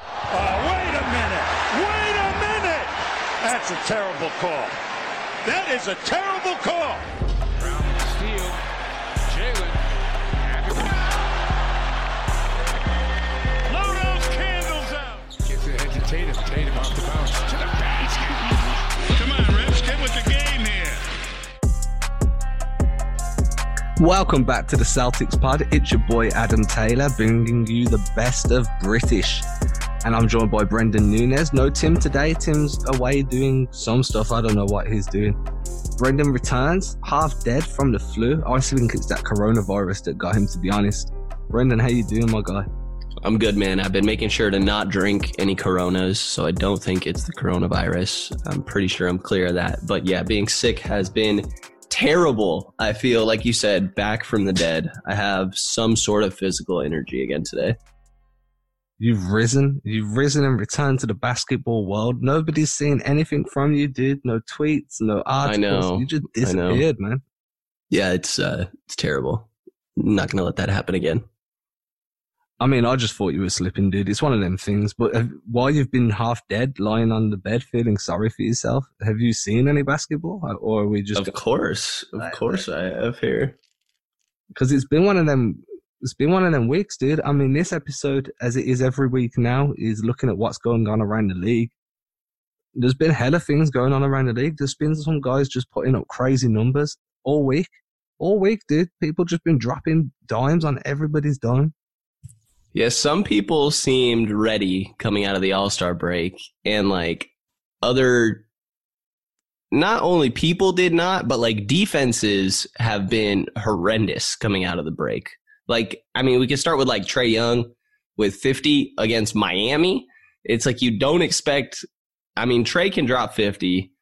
Oh, wait a minute. Wait a minute. That's a terrible call. That is a terrible call. Brown steal. Jaylen. Blow those candles out. Gets it ahead to Tatum. Tatum off the bounce. To the basket. Come on, Rips. Get with the game here. Welcome back to the Celtics pod. It's your boy Adam Taylor bringing you the best of British. And I'm joined by Brendan Nunes. No Tim today. Tim's away doing some stuff. I don't know what he's doing. Brendan returns, half dead from the flu. I think it's that coronavirus that got him, to be honest. Brendan, how you doing, my guy? I'm good, man. I've been making sure to not drink any Coronas, so I don't think it's the coronavirus. I'm pretty sure I'm clear of that. But yeah, being sick has been terrible. I feel like you said, back from the dead. I have some sort of physical energy again today. You've risen. You've risen and returned to the basketball world. Nobody's seen anything from you, dude. No tweets, no articles. know. You just disappeared, man. Yeah, it's uh, it's terrible. I'm not gonna let that happen again. I mean, I just thought you were slipping, dude. It's one of them things. But have, while you've been half dead, lying on the bed, feeling sorry for yourself, have you seen any basketball, or are we just Of course, of course, I have here. because it's been one of them? It's been one of them weeks, dude. I mean, this episode, as it is every week now, is looking at what's going on around the league. There's been hella things going on around the league. There's been some guys just putting up crazy numbers all week, all week, dude. People just been dropping dimes on everybody's dime. Yeah, some people seemed ready coming out of the All Star break, and like other, not only people did not, but like defenses have been horrendous coming out of the break. Like, I mean, we can start with like Trae Young with 50 against Miami. It's like you don't expect. I mean, Trae can drop 50.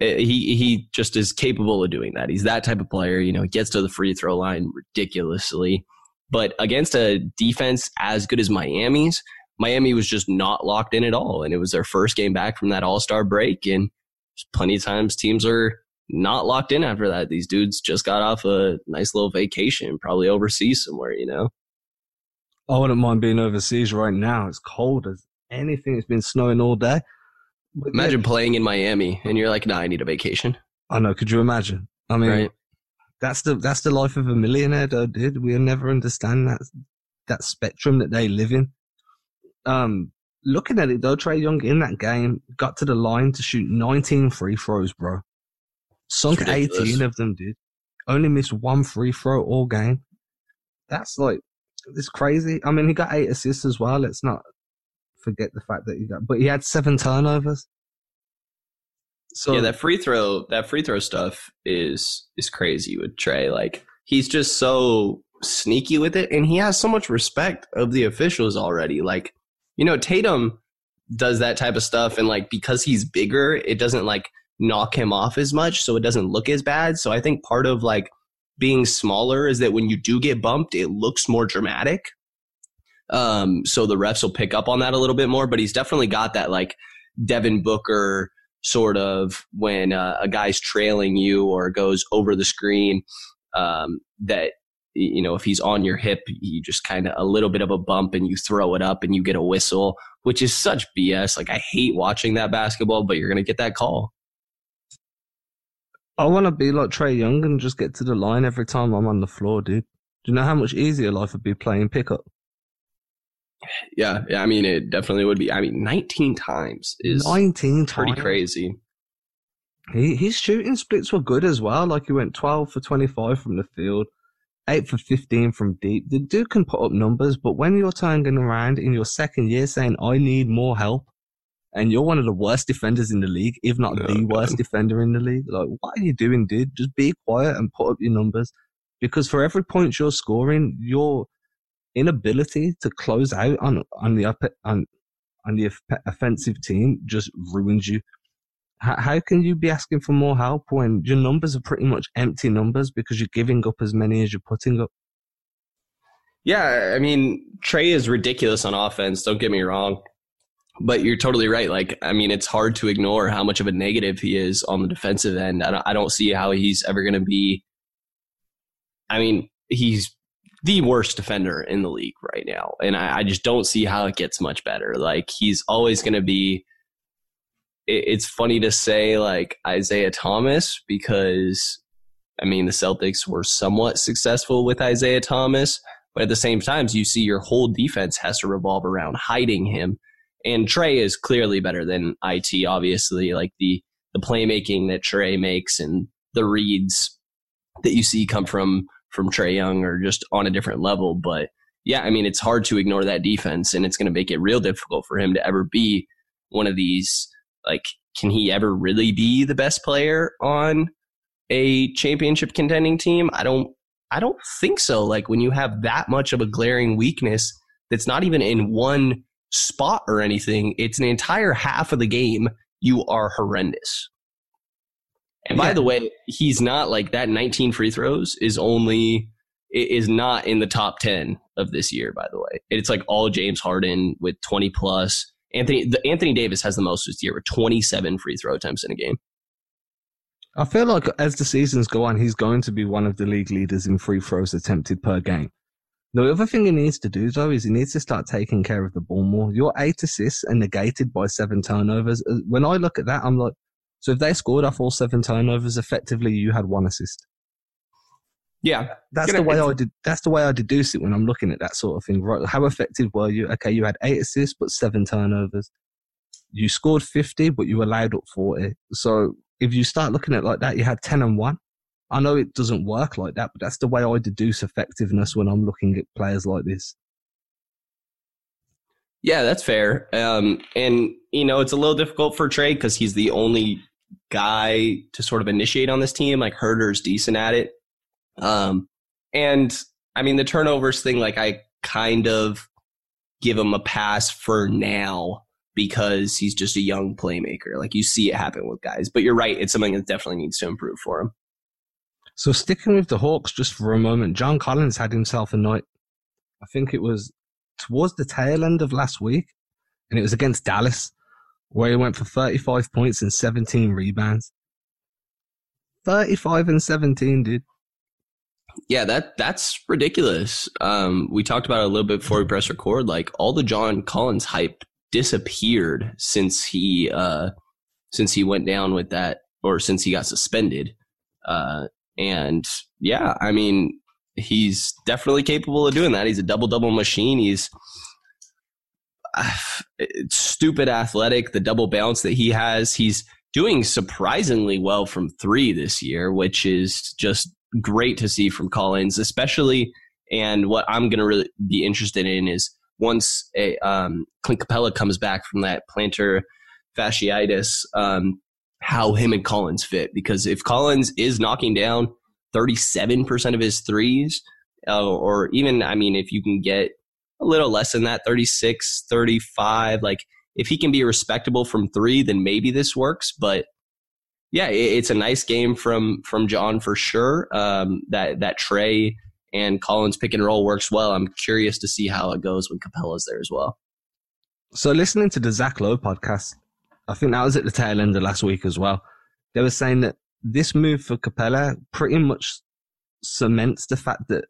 Uh, He he just is capable of doing that. He's that type of player. You know, he gets to the free throw line ridiculously. But against a defense as good as Miami's, Miami was just not locked in at all. And it was their first game back from that all star break. And plenty of times teams are not locked in after that. These dudes just got off a nice little vacation, probably overseas somewhere, you know? I wouldn't mind being overseas right now. It's cold as anything. It's been snowing all day. But yeah, Imagine playing in Miami and you're like, nah, I need a vacation. I know. Could you imagine? I mean, Right. that's the that's the life of a millionaire, though, dude. We'll never understand that that spectrum that they live in. Um, looking at it though, Trae Young in that game got to the line to shoot 19 free throws, bro. Sunk ridiculous. 18 of them, dude. Only missed one free throw all game. That's like it's crazy. I mean, he got eight assists as well. Let's not forget the fact that he got, but he had seven turnovers. So yeah, that free throw, that free throw stuff is is crazy with Trae. Like he's just so sneaky with it, and he has so much respect of the officials already. Like you know, Tatum does that type of stuff, and like because he's bigger, it doesn't like knock him off as much, so it doesn't look as bad. So I think part of like being smaller is that when you do get bumped, it looks more dramatic. Um, so the refs will pick up on that a little bit more, but he's definitely got that like Devin Booker sort of when uh, a guy's trailing you or goes over the screen um, that you know if he's on your hip you just kind of a little bit of a bump and you throw it up and you get a whistle which is such bs like i hate watching that basketball but you're gonna get that call I want to be like Trae Young and just get to the line every time I'm on the floor, dude. Do you know how much easier life would be playing pickup? yeah yeah i mean it definitely would be i mean 19 times is 19 pretty crazy He, his shooting splits were good as well. Like he went 12 for 25 from the field, 8 for 15 from deep. The dude can put up numbers, but when you're turning around in your second year saying, I need more help, and you're one of the worst defenders in the league, if not the worst defender in the league, like, what are you doing, dude? Just be quiet and put up your numbers. Because for every point you're scoring, your inability to close out on, on the up, on, on the offensive team just ruins you. How, how can you be asking for more help when your numbers are pretty much empty numbers because you're giving up as many as you're putting up? Yeah, I mean, Trae is ridiculous on offense, don't get me wrong. But you're totally right. Like, I mean, it's hard to ignore how much of a negative he is on the defensive end. I don't, I don't see how he's ever going to be. I mean, he's the worst defender in the league right now. And I, I just don't see how it gets much better. Like he's always going to be. It, it's funny to say like Isaiah Thomas because, I mean, the Celtics were somewhat successful with Isaiah Thomas, but at the same time, you see your whole defense has to revolve around hiding him. And Trae is clearly better than it. Obviously, like the the playmaking that Trae makes and the reads that you see come from from Trae Young are just on a different level. But yeah, I mean, it's hard to ignore that defense, and it's going to make it real difficult for him to ever be one of these. Like, can he ever really be the best player on a championship contending team? I don't. I don't think so. Like when you have that much of a glaring weakness that's not even in one spot or anything, it's an entire half of the game. You are horrendous. And by the way, he's not like that 19 free throws is only is not in the top 10 of this year by the way. It's like all James Harden with 20 plus. Anthony the, Anthony Davis has the most this year with 27 free throw attempts in a game. I feel like as the seasons go on, he's going to be one of the league leaders in free throws attempted per game. The other thing he needs to do, though, is he needs to start taking care of the ball more. Your eight assists are negated by seven turnovers. Uh, when I look at that, I'm like, so if they scored off all seven turnovers, effectively you had one assist. Yeah, that's the way I did. That's the way I deduce it when I'm looking at that sort of thing. Right? How effective were you? Okay, you had eight assists but seven turnovers. You scored 50, but you allowed up 40. So if you start looking at it like that, you had 10 and one. I know it doesn't work like that, but that's the way I deduce effectiveness when I'm looking at players like this. Yeah, that's fair. Um, and you know, it's a little difficult for Trae because he's the only guy to sort of initiate on this team. Like Huerter's decent at it. Um, and I mean, the turnovers thing, like I kind of give him a pass for now because he's just a young playmaker. Like you see it happen with guys, but you're right. It's something that definitely needs to improve for him. So sticking with the Hawks just for a moment, John Collins had himself a night. I think it was towards the tail end of last week, and it was against Dallas where he went for 35 points and 17 rebounds. 35 and 17, dude. Yeah, that that's ridiculous. Um, we talked about it a little bit before we press record. Like all the John Collins hype disappeared since he uh, since he went down with that, or since he got suspended. Uh, and yeah, I mean, he's definitely capable of doing that. He's a double double machine. He's stupid athletic, the double bounce that he has. He's doing surprisingly well from three this year, which is just great to see from Collins, especially. And what I'm going to really be interested in is once a um, Clint Capela comes back from that plantar fasciitis, um, how him and Collins fit. Because if Collins is knocking down 37% of his threes, uh, or even, I mean, if you can get a little less than that 36 35 like if he can be respectable from three then maybe this works but yeah it's a nice game from from john for sure um, that that trae and collins pick and roll works well i'm curious to see how it goes when Capela's there as well so listening to the zach lowe podcast i think that was at the tail end of last week as well they were saying that this move for Capela pretty much cements the fact that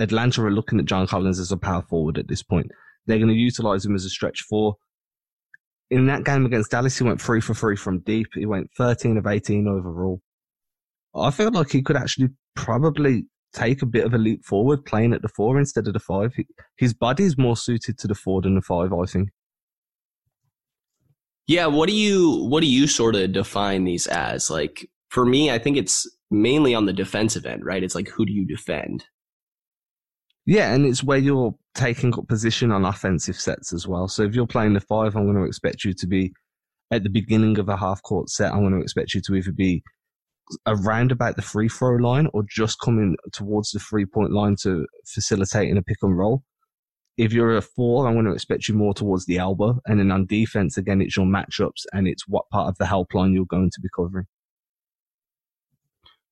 Atlanta are looking at John Collins as a power forward at this point. They're going to utilize him as a stretch four. In that game against Dallas, he went three for three from deep. He went 13 of 18 overall. I feel like he could actually probably take a bit of a leap forward playing at the four instead of the five. His body is more suited to the four than the five, I think. Yeah, what do you what do you sort of define these as? Like for me, I think it's mainly on the defensive end, right? It's like who do you defend? Yeah, and it's where you're taking up position on offensive sets as well. So if you're playing the five, I'm going to expect you to be at the beginning of a half court set. I'm going to expect you to either be around about the free throw line or just coming towards the three point line to facilitate in a pick and roll. If you're a four, I'm going to expect you more towards the elbow. And then on defense, again, it's your matchups and it's what part of the help line you're going to be covering.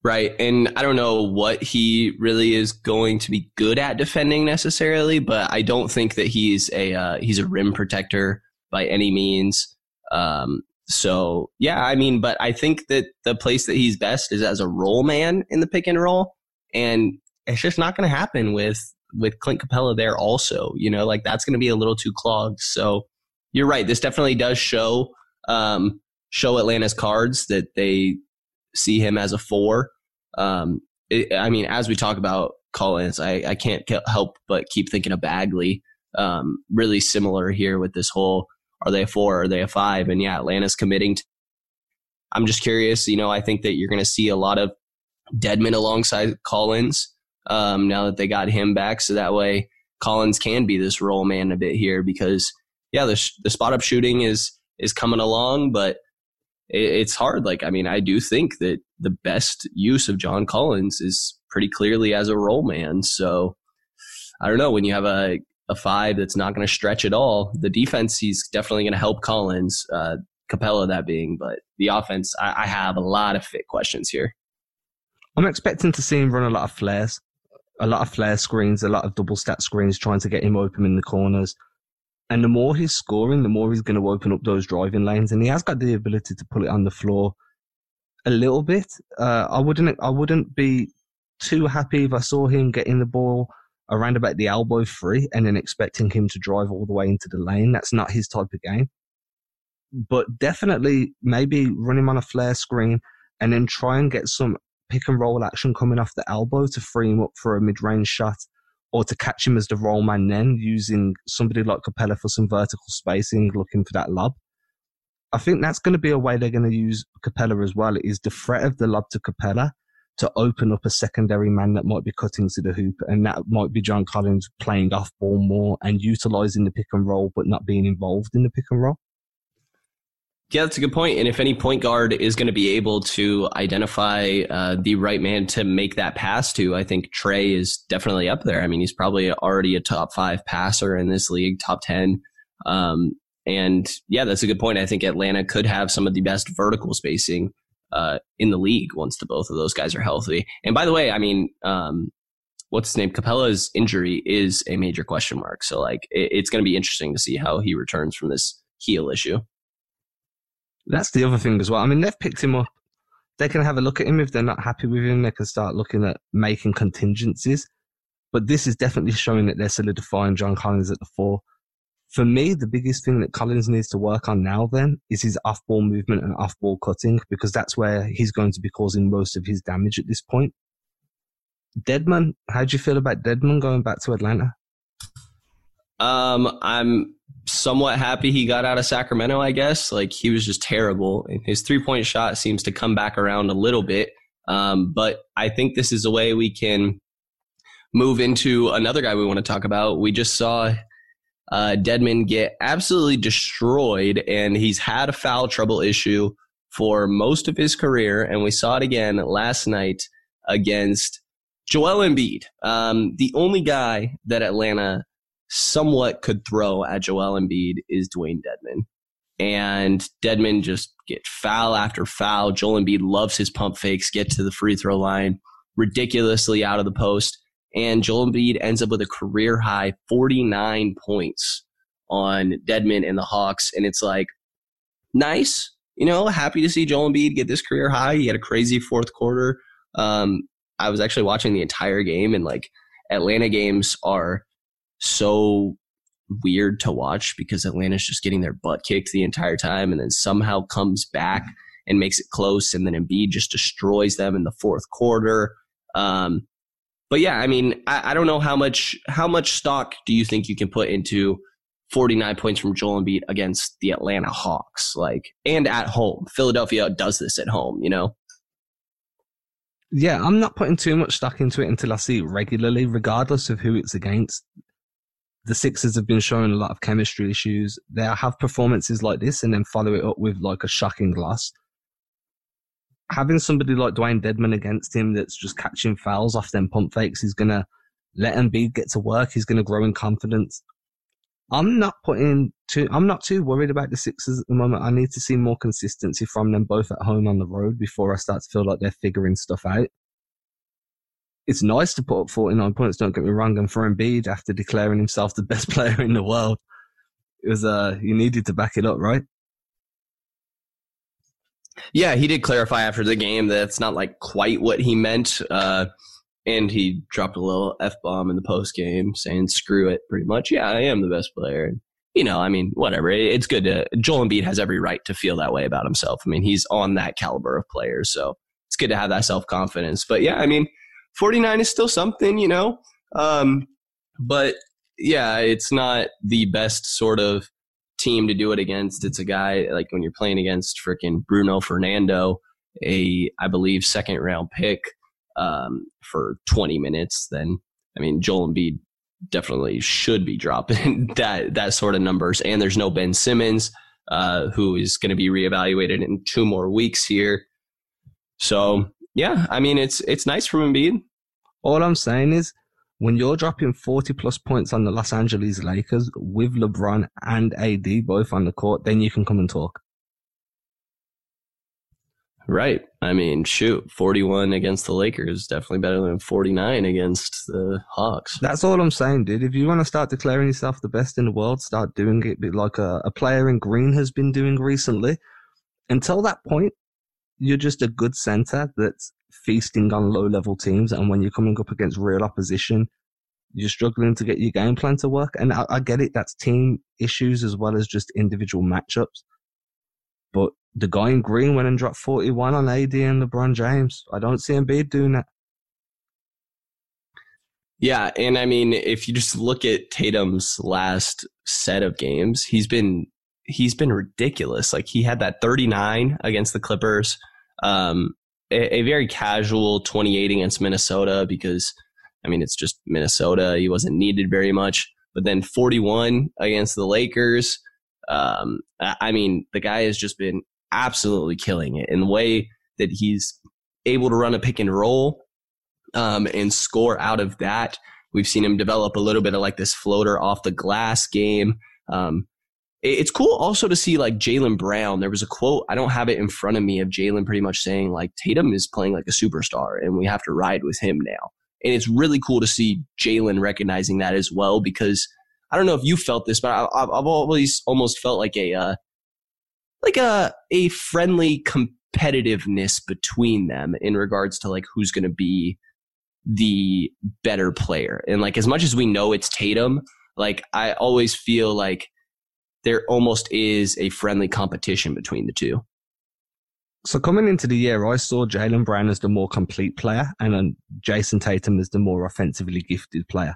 Right. And I don't know what he really is going to be good at defending necessarily, but I don't think that he's a uh, he's a rim protector by any means. Um, so yeah, I mean, but I think that the place that he's best is as a roll man in the pick and roll, and it's just not going to happen with with Clint Capela there also. You know, like that's going to be a little too clogged. So you're right. This definitely does show um, show Atlanta's cards that they see him as a four. Um, it, I mean, as we talk about Collins, I, I can't help but keep thinking of Bagley. Um, really similar here with this whole are they a four? Are they a five? And yeah, Atlanta's committing. To, I'm just curious. You know, I think that you're going to see a lot of Dedmon alongside Collins um, now that they got him back. So that way Collins can be this roll man a bit here because yeah, the, sh- the spot up shooting is is coming along, but it, it's hard. Like I mean, I do think that the best use of John Collins is pretty clearly as a roll man. So I don't know when you have a a five that's not going to stretch at all. The defense, he's definitely going to help Collins, uh, Capela that being, but the offense, I, I have a lot of fit questions here. I'm expecting to see him run a lot of flares a lot of flare screens, a lot of double stat screens, trying to get him open in the corners. And the more he's scoring, the more he's going to open up those driving lanes, and he has got the ability to pull it on the floor a little bit. Uh, I wouldn't, I wouldn't be too happy if I saw him getting the ball around about the elbow free and then expecting him to drive all the way into the lane. That's not his type of game. But definitely, maybe run him on a flare screen and then try and get some pick and roll action coming off the elbow to free him up for a mid range shot or to catch him as the roll man then using somebody like Capela for some vertical spacing, looking for that lob. I think that's going to be a way they're going to use Capela as well, is the threat of the lob to Capela to open up a secondary man that might be cutting to the hoop, and that might be John Collins playing off ball more and utilizing the pick and roll, but not being involved in the pick and roll. Yeah, that's a good point. And if any point guard is going to be able to identify uh, the right man to make that pass to, I think Trae is definitely up there. I mean, he's probably already a top five passer in this league, top 10. Um, and yeah, that's a good point. I think Atlanta could have some of the best vertical spacing uh, in the league once the both of those guys are healthy. And by the way, I mean, um, what's his name? Capela's injury is a major question mark. So, like, it, it's going to be interesting to see how he returns from this heel issue. That's the other thing as well. I mean, they've picked him up. They can have a look at him if they're not happy with him. They can start looking at making contingencies. But this is definitely showing that they're solidifying John Collins at the four. For me, the biggest thing that Collins needs to work on now then is his off ball movement and off ball cutting because that's where he's going to be causing most of his damage at this point. Dedmon, how do you feel about Dedmon going back to Atlanta? Um, I'm somewhat happy he got out of Sacramento, I guess. Like he was just terrible. His three point shot seems to come back around a little bit. Um, but I think this is a way we can move into another guy we want to talk about. We just saw uh, Dedmon get absolutely destroyed, and he's had a foul trouble issue for most of his career. And we saw it again last night against Joel Embiid, um, the only guy that Atlanta somewhat could throw at Joel Embiid is Dewayne Dedmon. And Dedmon just get foul after foul. Joel Embiid loves his pump fakes, get to the free throw line ridiculously out of the post. And Joel Embiid ends up with a career high 49 points on Dedmon and the Hawks. And it's like, nice. You know, happy to see Joel Embiid get this career high. He had a crazy fourth quarter. Um, I was actually watching the entire game, and like Atlanta games are so weird to watch because Atlanta's just getting their butt kicked the entire time and then somehow comes back and makes it close and then Embiid just destroys them in the fourth quarter. Um, but yeah, I mean, I, I, don't know how much how much stock do you think you can put into 49 points from Joel Embiid against the Atlanta Hawks, like and at home. Philadelphia does this at home, you know. Yeah, I'm not putting too much stock into it until I see it regularly, regardless of who it's against the Sixers have been showing a lot of chemistry issues. They have performances like this and then follow it up with like a shocking loss. Having somebody like Dewayne Dedmon against him that's just catching fouls off them pump fakes is going to let Embiid get to work. He's going to grow in confidence. I'm not putting too, I'm not too worried about the Sixers at the moment. I need to see more consistency from them both at home on the road before I start to feel like they're figuring stuff out it's nice to put up 49 points, don't get me wrong, and for Embiid after declaring himself the best player in the world, it was, uh, you needed to back it up, right? Yeah, he did clarify after the game that it's not like quite what he meant. Uh, and he dropped a little f bomb in the post game, saying "screw it." Pretty much, yeah, I am the best player. You know, I mean, whatever. It's good to Joel Embiid has every right to feel that way about himself. I mean, he's on that caliber of player, so it's good to have that self confidence. But yeah, I mean, 49 is still something, you know. Um, but yeah, it's not the best sort of team to do it against. It's a guy like when you're playing against freaking Bruno Fernando, a I believe second round pick um, for 20 minutes. Then I mean Joel Embiid definitely should be dropping that that sort of numbers. And there's no Ben Simmons, uh, who is going to be reevaluated in two more weeks here. So yeah, I mean it's it's nice from Embiid. All I'm saying is when you're dropping 40 plus points on the Los Angeles Lakers with LeBron and AD both on the court, then you can come and talk. Right. I mean, shoot, 41 against the Lakers is definitely better than 49 against the Hawks. That's all I'm saying, dude. If you want to start declaring yourself the best in the world, start doing it like a, a player in green has been doing recently. Until that point, you're just a good center that's feasting on low level teams. And when you're coming up against real opposition, you're struggling to get your game plan to work. And I, I get it. That's team issues as well as just individual matchups. But the guy in green went and dropped 41 on AD and LeBron James. I don't see Embiid doing that. Yeah, and I mean, if you just look at Tatum's last set of games, he's been he's been ridiculous. Like he had that 39 against the Clippers, um, a, a, very casual 28 against Minnesota because, I mean, it's just Minnesota. He wasn't needed very much. But then 41 against the Lakers. Um, I mean, the guy has just been absolutely killing it in the way that he's able to run a pick and roll um, and score out of that. We've seen him develop a little bit of like this floater off the glass game. Um, it's cool also to see like Jaylen Brown. There was a quote, I don't have it in front of me, of Jaylen pretty much saying like Tatum is playing like a superstar and we have to ride with him now. And it's really cool to see Jaylen recognizing that as well because I don't know if you felt this, but I, have always almost felt like a uh, like a a friendly competitiveness between them in regards to like who's going to be the better player. And like as much as we know it's Tatum, like I always feel like there almost is a friendly competition between the two. So coming into the year, I saw Jaylen Brown as the more complete player and um, then Jayson Tatum as the more offensively gifted player.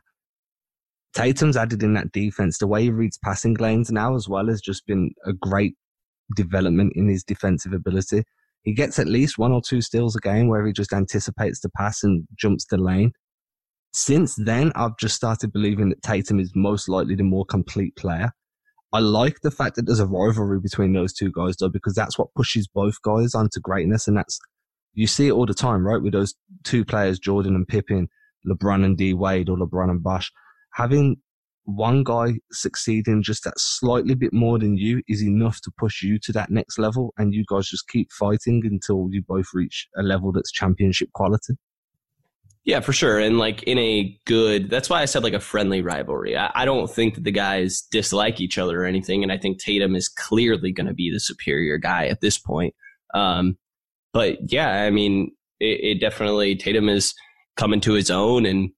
Tatum's added in that defense. The way he reads passing lanes now as well has just been a great development in his defensive ability. He gets at least one or two steals a game where he just anticipates the pass and jumps the lane. Since then, I've just started believing that Tatum is most likely the more complete player. I like the fact that there's a rivalry between those two guys, though, because that's what pushes both guys onto greatness. And that's, you see it all the time, right? With those two players, Jordan and Pippen, LeBron and D Wade, or LeBron and Bosh. Having one guy succeeding just that slightly bit more than you is enough to push you to that next level. And you guys just keep fighting until you both reach a level that's championship quality. Yeah, for sure. And like in a good, that's why I said like a friendly rivalry. I, I don't think that the guys dislike each other or anything. And I think Tatum is clearly going to be the superior guy at this point. Um, but yeah, I mean, it, it definitely, Tatum is coming to his own. And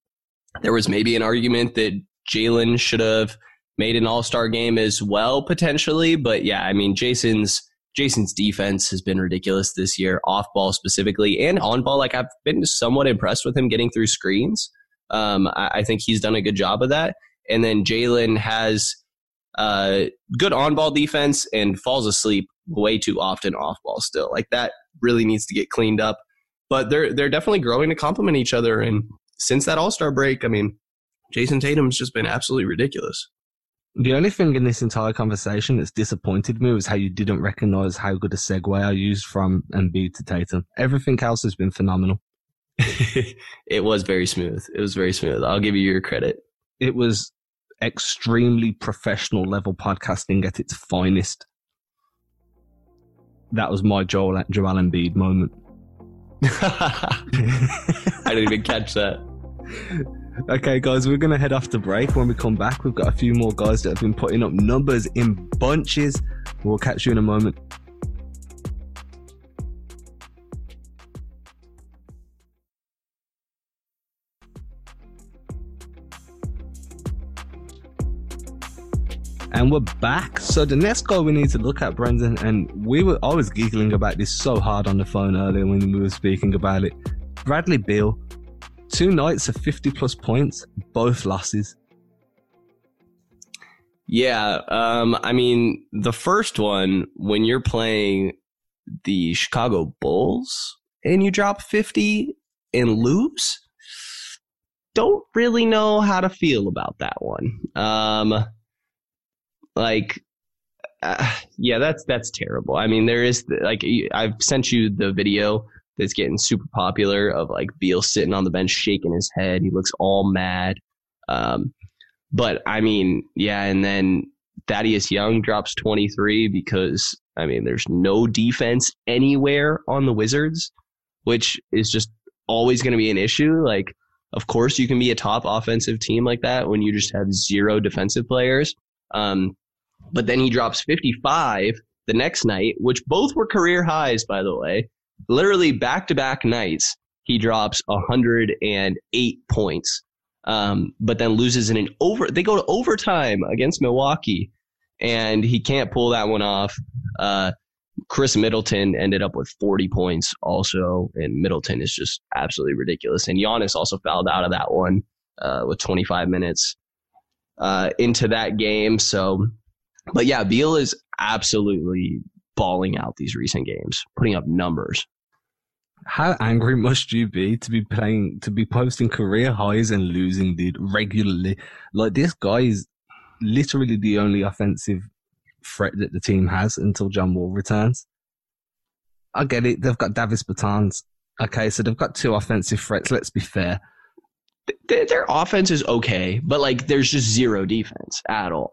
there was maybe an argument that Jaylen should have made an all star game as well, potentially. But yeah, I mean, Jayson's Jayson's defense has been ridiculous this year, off ball specifically and on ball. Like I've been somewhat impressed with him getting through screens. Um, I, I, think he's done a good job of that. And then Jaylen has uh, good on ball defense and falls asleep way too often off ball still. Like that really needs to get cleaned up. But they're they're definitely growing to complement each other. And since that All Star break, I mean, Jayson Tatum's just been absolutely ridiculous. The only thing in this entire conversation that's disappointed me was how you didn't recognize how good a segue I used from Embiid to Tatum. Everything else has been phenomenal. it was very smooth. It was very smooth. I'll give you your credit. It was extremely professional level podcasting at its finest. That was my Joel Joel Embiid moment. I didn't even catch that. Okay, guys, we're going to head off to break. When we come back, we've got a few more guys that have been putting up numbers in bunches. We'll catch you in a moment. and we're back. So the next goal we need to look at, Brendan, and we were always giggling about this so hard on the phone earlier when we were speaking about it. Bradley Beal two nights of 50 plus points, both losses. Yeah, um, I mean, the first one when you're playing the Chicago Bulls and you drop 50 and lose, don't really know how to feel about that one. Um, like, uh, yeah, that's that's terrible. I mean, there is like I've sent you the video that's getting super popular of like Beal sitting on the bench shaking his head. He looks all mad. Um, but I mean, yeah, and then Thaddeus Young drops 23 because I mean, there's no defense anywhere on the Wizards, which is just always going to be an issue. Like, of course, you can be a top offensive team like that when you just have zero defensive players. Um, but then he drops 55 the next night, which both were career highs, by the way. Literally back to back nights, he drops 108 points. Um, but then loses in an over. They go to overtime against Milwaukee, and he can't pull that one off. Uh, Khris Middleton ended up with 40 points also, and Middleton is just absolutely ridiculous. And Giannis also fouled out of that one uh, with 25 minutes uh, into that game. So but yeah, Beal is absolutely balling out these recent games, putting up numbers. How angry must you be to be playing, to be posting career highs and losing, dude, regularly? Like this guy is literally the only offensive threat that the team has until John Wall returns. I get it. They've got Davis Bertans. Okay, so they've got two offensive threats. Let's be fair. Their offense is okay, but like there's just zero defense at all.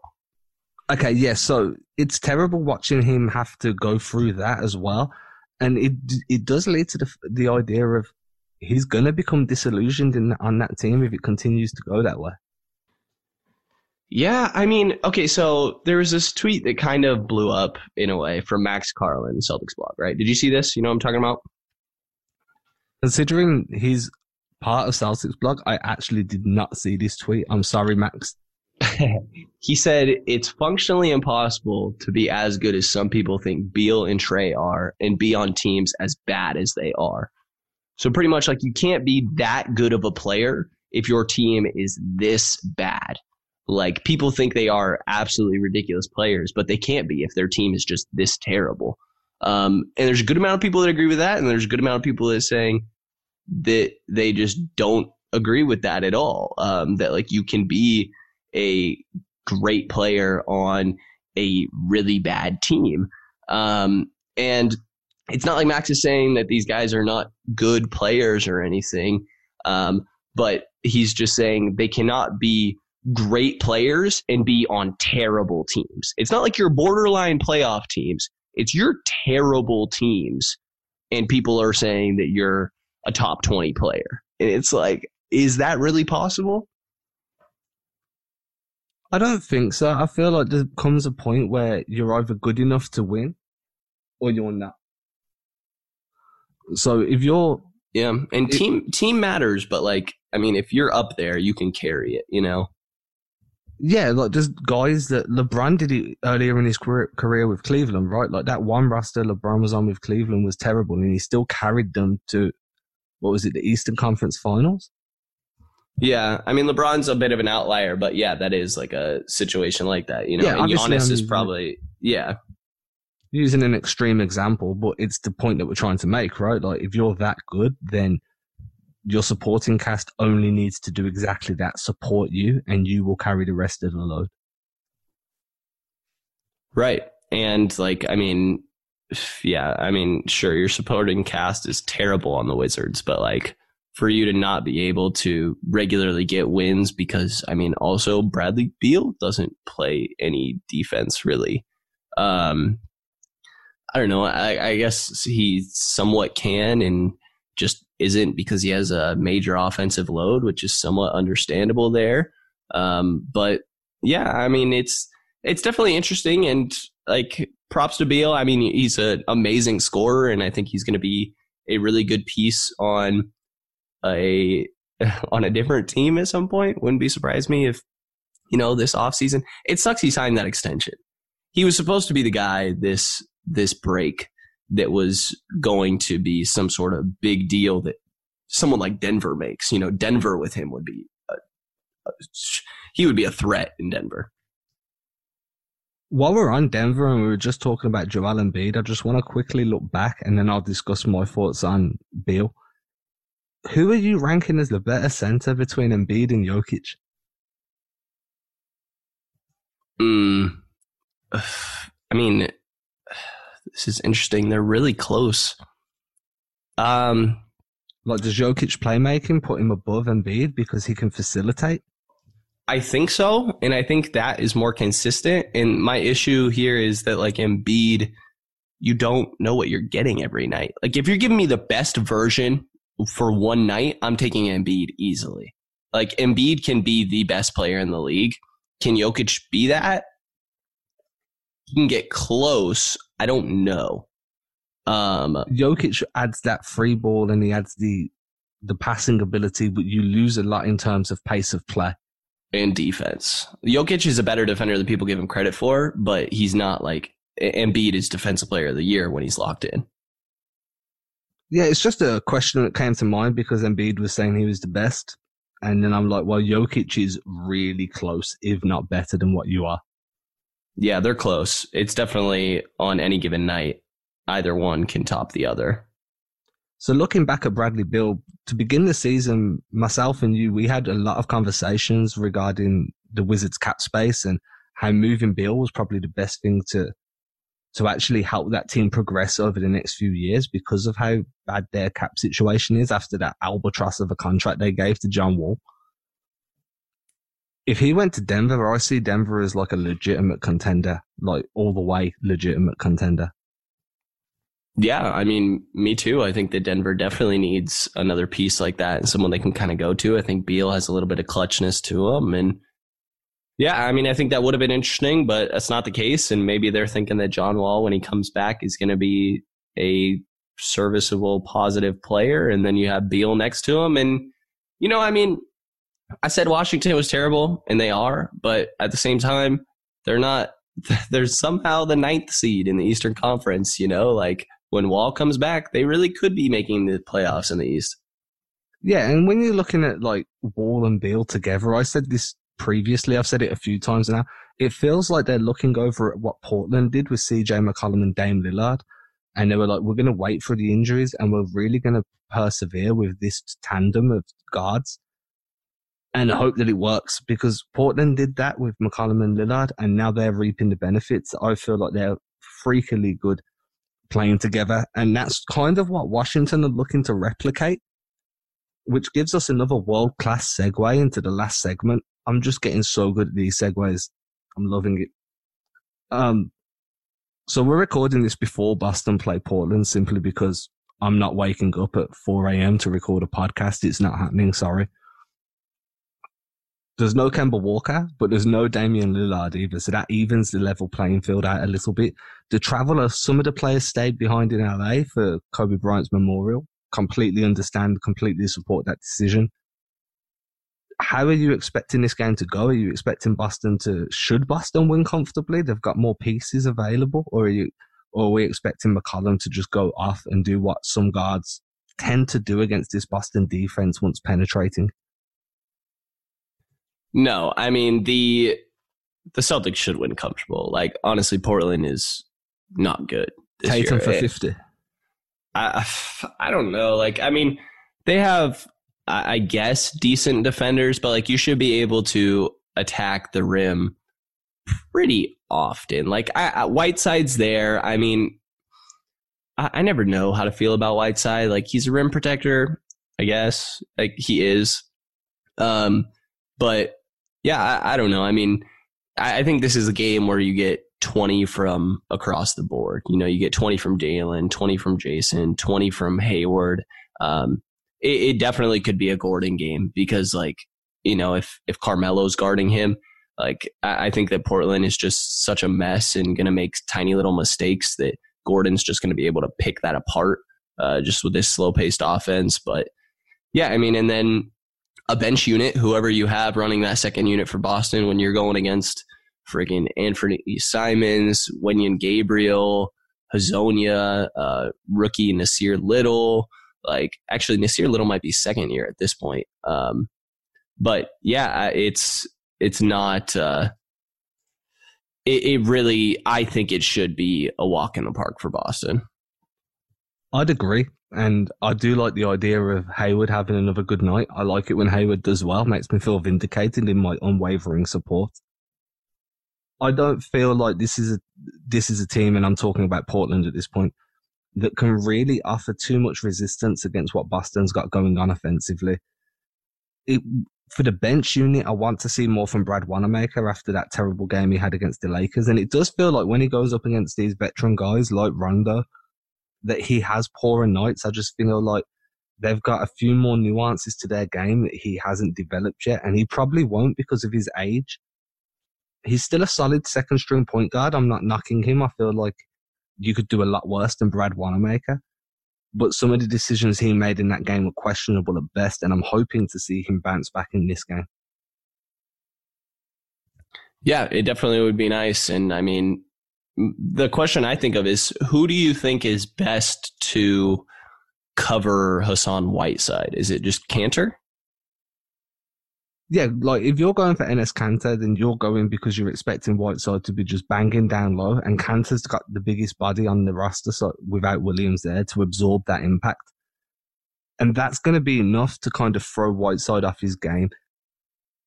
Okay, yeah. So it's terrible watching him have to go through that as well, and it it does lead to the the idea of he's going to become disillusioned in on that team if it continues to go that way. Yeah, I mean, okay, so there was this tweet that kind of blew up in a way from Max Carlin, Celtics blog, right? Did you see this? You know what I'm talking about? Considering he's part of Celtics blog, I actually did not see this tweet. I'm sorry, Max. he said it's functionally impossible to be as good as some people think Beal and Trae are and be on teams as bad as they are. So pretty much like you can't be that good of a player if your team is this bad. Like people think they are absolutely ridiculous players, but they can't be if their team is just this terrible. Um, and there's a good amount of people that agree with that, and there's a good amount of people that are saying that they just don't agree with that at all. Um, that like you can be a great player on a really bad team. Um, and it's not like Max is saying that these guys are not good players or anything, um, but he's just saying they cannot be great players and be on terrible teams. It's not like your borderline playoff teams, it's your terrible teams. And people are saying that you're a top 20 player. And it's like, is that really possible? I don't think so. I feel like there comes a point where you're either good enough to win or you're not. So if you're yeah, and it, team team matters, but like I mean, if you're up there, you can carry it. You know. Yeah, like there's guys that LeBron did it earlier in his career, career with Cleveland, right? Like that one roster LeBron was on with Cleveland was terrible, and he still carried them to what was it, the Eastern Conference Finals? Yeah, I mean LeBron's a bit of an outlier, but yeah, that is like a situation like that, you know. Yeah, and Giannis is probably yeah. Using an extreme example, but it's the point that we're trying to make, right? Like if you're that good, then your supporting cast only needs to do exactly that, support you, and you will carry the rest of the load. Right. And like I mean, yeah, I mean, sure, your supporting cast is terrible on the Wizards, but like for you to not be able to regularly get wins because I mean also Bradley Beal doesn't play any defense really. Um, I don't know. I, I guess he somewhat can and just isn't because he has a major offensive load, which is somewhat understandable there. Um, but yeah, I mean it's it's definitely interesting and like props to Beal. I mean he's an amazing scorer and I think he's going to be a really good piece on a on a different team at some point. Wouldn't be surprised me if you know, this offseason. It sucks he signed that extension. He was supposed to be the guy this this break that was going to be some sort of big deal that someone like Denver makes. You know, Denver with him would be a, a, he would be a threat in Denver. While we're on Denver and we were just talking about Joel Embiid, I just want to quickly look back and then I'll discuss my thoughts on Beal. Who are you ranking as the better center between Embiid and Jokic? Mm, I mean, this is interesting. They're really close. Um, like does Jokic playmaking put him above Embiid because he can facilitate? I think so, and I think that is more consistent. And my issue here is that like Embiid, you don't know what you're getting every night. Like if you're giving me the best version for one night, I'm taking Embiid easily. Like Embiid can be the best player in the league. Can Jokic be that? He can get close. I don't know. Um, Jokic adds that free ball and he adds the the passing ability, but you lose a lot in terms of pace of play and defense. Jokic is a better defender than people give him credit for, but he's not like Embiid is defensive player of the year when he's locked in. Yeah, it's just a question that came to mind because Embiid was saying he was the best. And then I'm like, well, Jokic is really close, if not better than what you are. Yeah, they're close. It's definitely on any given night, either one can top the other. So looking back at Bradley Beal, to begin the season, myself and you, we had a lot of conversations regarding the Wizards cap space and how moving Beal was probably the best thing to to actually help that team progress over the next few years because of how bad their cap situation is after that albatross of a contract they gave to John Wall. If he went to Denver, I see Denver as like a legitimate contender, like all the way legitimate contender. Yeah, I mean, me too. I think that Denver definitely needs another piece like that and someone they can kind of go to. I think Beal has a little bit of clutchness to him. And yeah, I mean, I think that would have been interesting, but that's not the case. And maybe they're thinking that John Wall, when he comes back, is going to be a serviceable, positive player. And then you have Beal next to him. And, you know, I mean, I said Washington was terrible, and they are, but at the same time, they're not. They're somehow the ninth seed in the Eastern Conference, you know, like when Wall comes back, they really could be making the playoffs in the East. Yeah, and when you're looking at like Wall and Beal together, I said this previously, I've said it a few times now. It feels like they're looking over at what Portland did with CJ McCollum and Dame Lillard. And they were like, we're going to wait for the injuries and we're really going to persevere with this tandem of guards and hope that it works because Portland did that with McCollum and Lillard and now they're reaping the benefits. I feel like they're freakily good playing together. And that's kind of what Washington are looking to replicate, which gives us another world class segue into the last segment. I'm just getting so good at these segues. I'm loving it. Um, so we're recording this before Boston play Portland simply because I'm not waking up at 4 a.m. to record a podcast. It's not happening. Sorry. There's no Kemba Walker, but there's no Damian Lillard either. So that evens the level playing field out a little bit. The traveler, some of the players stayed behind in LA for Kobe Bryant's memorial. Completely understand, completely support that decision. How are you expecting this game to go? Are you expecting Boston to, should Boston win comfortably? They've got more pieces available, or are you, or are we expecting McCollum to just go off and do what some guards tend to do against this Boston defense once penetrating? No, I mean the the Celtics should win comfortable. Like honestly, Portland is not good. Tatum year. for fifty. I I don't know. Like I mean, they have I guess decent defenders, but like you should be able to attack the rim pretty often. Like I, I, Whiteside's there. I mean, I, I never know how to feel about Whiteside. Like he's a rim protector, I guess. Like he is. Um, but yeah, I, I don't know. I mean, I, think this is a game where you get 20 from across the board. You know, you get 20 from Jaylen, 20 from Jayson, 20 from Hayward. Um, it, it definitely could be a Gordon game because, like, you know, if if Carmelo's guarding him, like I, I think that Portland is just such a mess and going to make tiny little mistakes that Gordon's just going to be able to pick that apart uh, just with this slow paced offense. But yeah, I mean, and then a bench unit, whoever you have running that second unit for Boston when you're going against friggin' Anthony Simons, Wenyen Gabriel, Hezonja, uh, rookie Nassir Little. Like, actually, Nassir Little might be second year at this point. Um, but yeah, it's it's not. Uh, it, it really, I think it should be a walk in the park for Boston. I'd agree. And I do like the idea of Hayward having another good night. I like it when Hayward does well. Makes me feel vindicated in my unwavering support. I don't feel like this is a this is a team, and I'm talking about Portland at this point, that can really offer too much resistance against what Boston's got going on offensively. It, for the bench unit, I want to see more from Brad Wanamaker after that terrible game he had against the Lakers. And it does feel like when he goes up against these veteran guys like Rondo, that he has poorer nights. I just feel like they've got a few more nuances to their game that he hasn't developed yet, and he probably won't because of his age. He's still a solid second string point guard. I'm not knocking him. I feel like you could do a lot worse than Brad Wanamaker. But some of the decisions he made in that game were questionable at best, and I'm hoping to see him bounce back in this game. Yeah, it definitely would be nice. And I mean, the question I think of is who do you think is best to cover Hassan Whiteside? Is it just Kanter? Yeah, like if you're going for Enes Kanter, then you're going because you're expecting Whiteside to be just banging down low, and Kanter's got the biggest body on the roster, so without Williams there to absorb that impact, and that's going to be enough to kind of throw Whiteside off his game,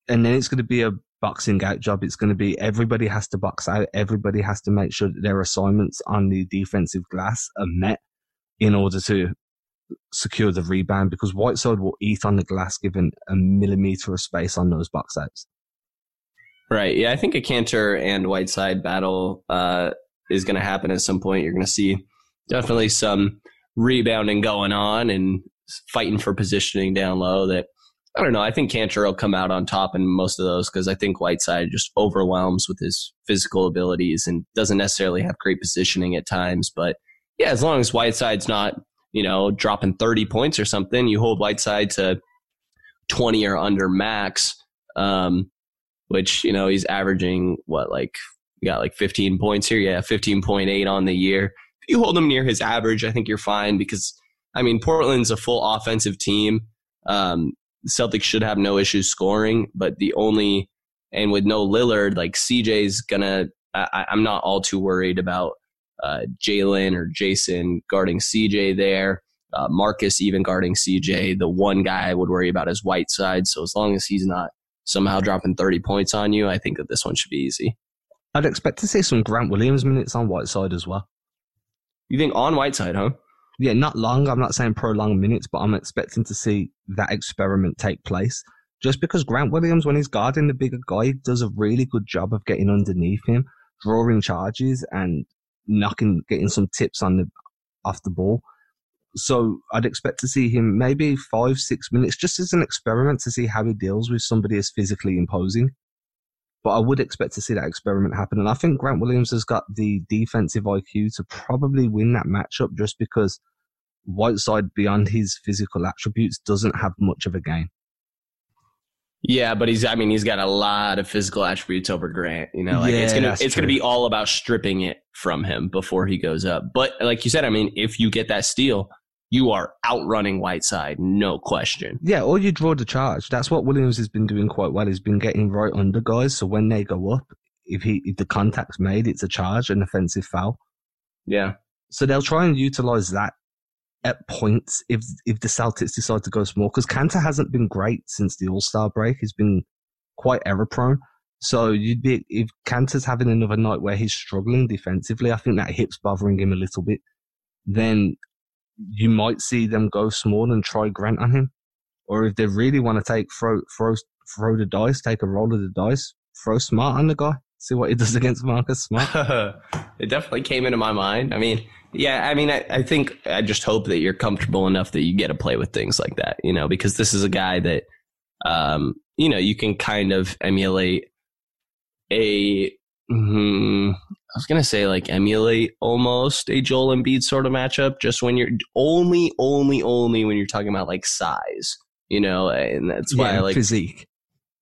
and then it's going to be a boxing out job. It's going to be everybody has to box out. Everybody has to make sure that their assignments on the defensive glass are met in order to secure the rebound because Whiteside will eat on the glass given a millimeter of space on those box outs. Right. Yeah, I think a Kanter and Whiteside battle uh, is going to happen at some point. You're going to see definitely some rebounding going on and fighting for positioning down low that I don't know. I think Kanter will come out on top in most of those because I think Whiteside just overwhelms with his physical abilities and doesn't necessarily have great positioning at times. But yeah, as long as Whiteside's not, you know, dropping 30 points or something, you hold Whiteside to 20 or under max, um, which, you know, he's averaging what, like, you got like 15 points here. Yeah, 15.8 on the year. If you hold him near his average, I think you're fine because, I mean, Portland's a full offensive team. Um, Celtics should have no issues scoring, but the only and with no Lillard, like CJ's gonna. I, am not all too worried about uh, Jaylen or Jayson guarding CJ there. Uh, Marcus even guarding CJ. The one guy I would worry about is Whiteside. So as long as he's not somehow dropping 30 points on you, I think that this one should be easy. I'd expect to see some Grant Williams minutes on Whiteside as well. You think on Whiteside, huh? yeah, not long. I'm not saying prolonged minutes, but I'm expecting to see that experiment take place. Just because Grant Williams, when he's guarding the bigger guy, does a really good job of getting underneath him, drawing charges, and knocking, getting some tips on the off the ball. So I'd expect to see him maybe five, six minutes, just as an experiment to see how he deals with somebody as physically imposing. But I would expect to see that experiment happen. And I think Grant Williams has got the defensive IQ to probably win that matchup just because Whiteside, beyond his physical attributes, doesn't have much of a game. Yeah, but he's I mean he's got a lot of physical attributes over Grant, you know. Like yeah, it's gonna it's gonna be all about stripping it from him before he goes up. But like you said, I mean, if you get that steal, you are outrunning Whiteside, no question. Yeah, or you draw the charge. That's what Williams has been doing quite well. He's been getting right under guys, so when they go up, if he if the contact's made, it's a charge, an offensive foul. Yeah. So they'll try and utilize that at points if if the Celtics decide to go small because Kanter hasn't been great since the All Star break. He's been quite error prone. So you'd be if Kanter's having another night where he's struggling defensively. I think that hip's bothering him a little bit. Then you might see them go small and try Grant on him, or if they really want to take throw throw throw the dice, take a roll of the dice, throw Smart on the guy, see what he does against Marcus Smart. it definitely came into my mind. I mean, yeah, I mean, I, I think I just hope that you're comfortable enough that you get to play with things like that, you know, because this is a guy that, um, you know, you can kind of emulate a, mm, I was going to say like emulate almost a Joel Embiid sort of matchup, just when you're only, only, only when you're talking about like size. You know, and that's why yeah, I like physique.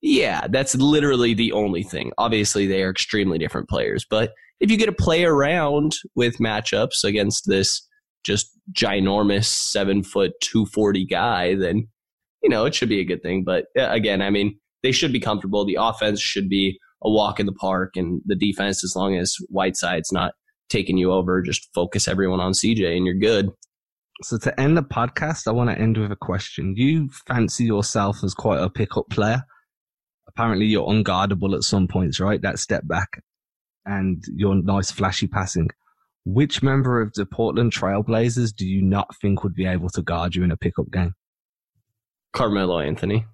Yeah, that's literally the only thing. Obviously, they are extremely different players, but if you get to play around with matchups against this just ginormous seven foot two forty guy, then you know it should be a good thing. But uh, again, I mean, they should be comfortable. The offense should be a walk in the park, and the defense, as long as Whiteside's not taking you over, just focus everyone on CJ, and you're good. So to end the podcast, I want to end with a question. You fancy yourself as quite a pickup player. Apparently, you're unguardable at some points, right? That step back and your nice flashy passing. Which member of the Portland Trailblazers do you not think would be able to guard you in a pickup game? Carmelo Anthony.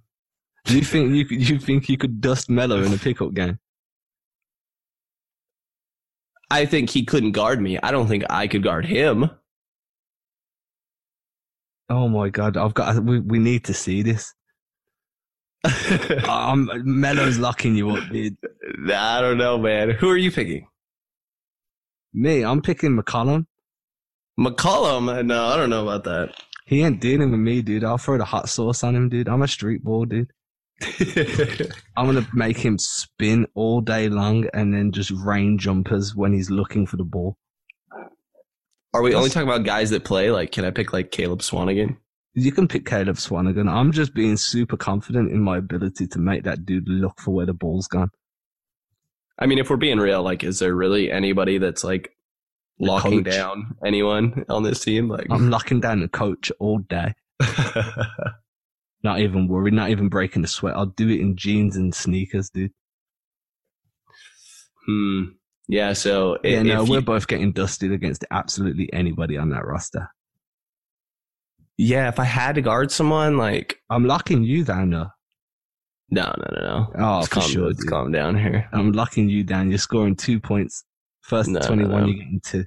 Do you think you could, you think you could dust Melo in a pickup game? I think he couldn't guard me. I don't think I could guard him. Oh my god, I've got we, we need to see this. um, Melo's locking you up, dude. I don't know, man. Who are you picking? Me, I'm picking McCollum. McCollum? No, I don't know about that. He ain't dealing with me, dude. I'll throw the hot sauce on him, dude. I'm a street ball, dude. I'm gonna make him spin all day long and then just rain jumpers when he's looking for the ball. Are we only talking about guys that play? Like, can I pick like Caleb Swanigan? You can pick Caleb Swanigan. I'm just being super confident in my ability to make that dude look for where the ball's gone. I mean, if we're being real, like, is there really anybody that's like locking down anyone on this team? Like, I'm locking down the coach all day. Not even worried, not even breaking a sweat. I'll do it in jeans and sneakers, dude. hmm. Yeah. So Yeah, no, we're you- both getting dusted against absolutely anybody on that roster. Yeah, if I had to guard someone, like, I'm locking you down, though. no, no, no, no. Oh, let's for calm, sure, let's dude. calm down here. I'm locking you down. You're scoring two points. First No, to no, 21, no. you're getting two.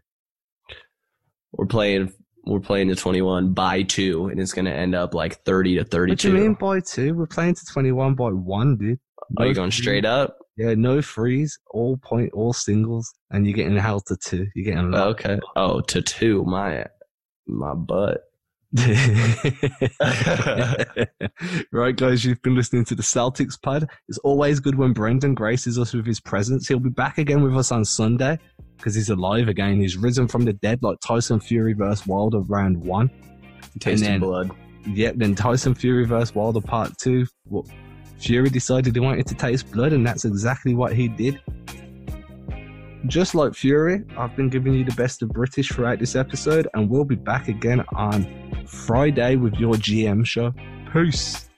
We're playing. We're playing to 21 by two, and it's going to end up like 30 to thirty-two. What do you mean by two? We're playing to 21 by one, dude. Are you going free- straight up? Yeah, no freeze, all point, all singles, and you're getting held to two. You're getting locked. Okay. Oh, to two. My, my butt. right, guys, you've been listening to the Celtics pod. It's always good when Brendan graces us with his presence. He'll be back again with us on Sunday because he's alive again. He's risen from the dead like Tyson Fury versus Wilder round one. Tasting then- blood. Yep, then Tyson Fury versus Wilder part two. Well, Fury decided he wanted to taste blood, and that's exactly what he did. Just like Fury, I've been giving you the best of British throughout this episode, and we'll be back again on Friday with your GM show. Peace.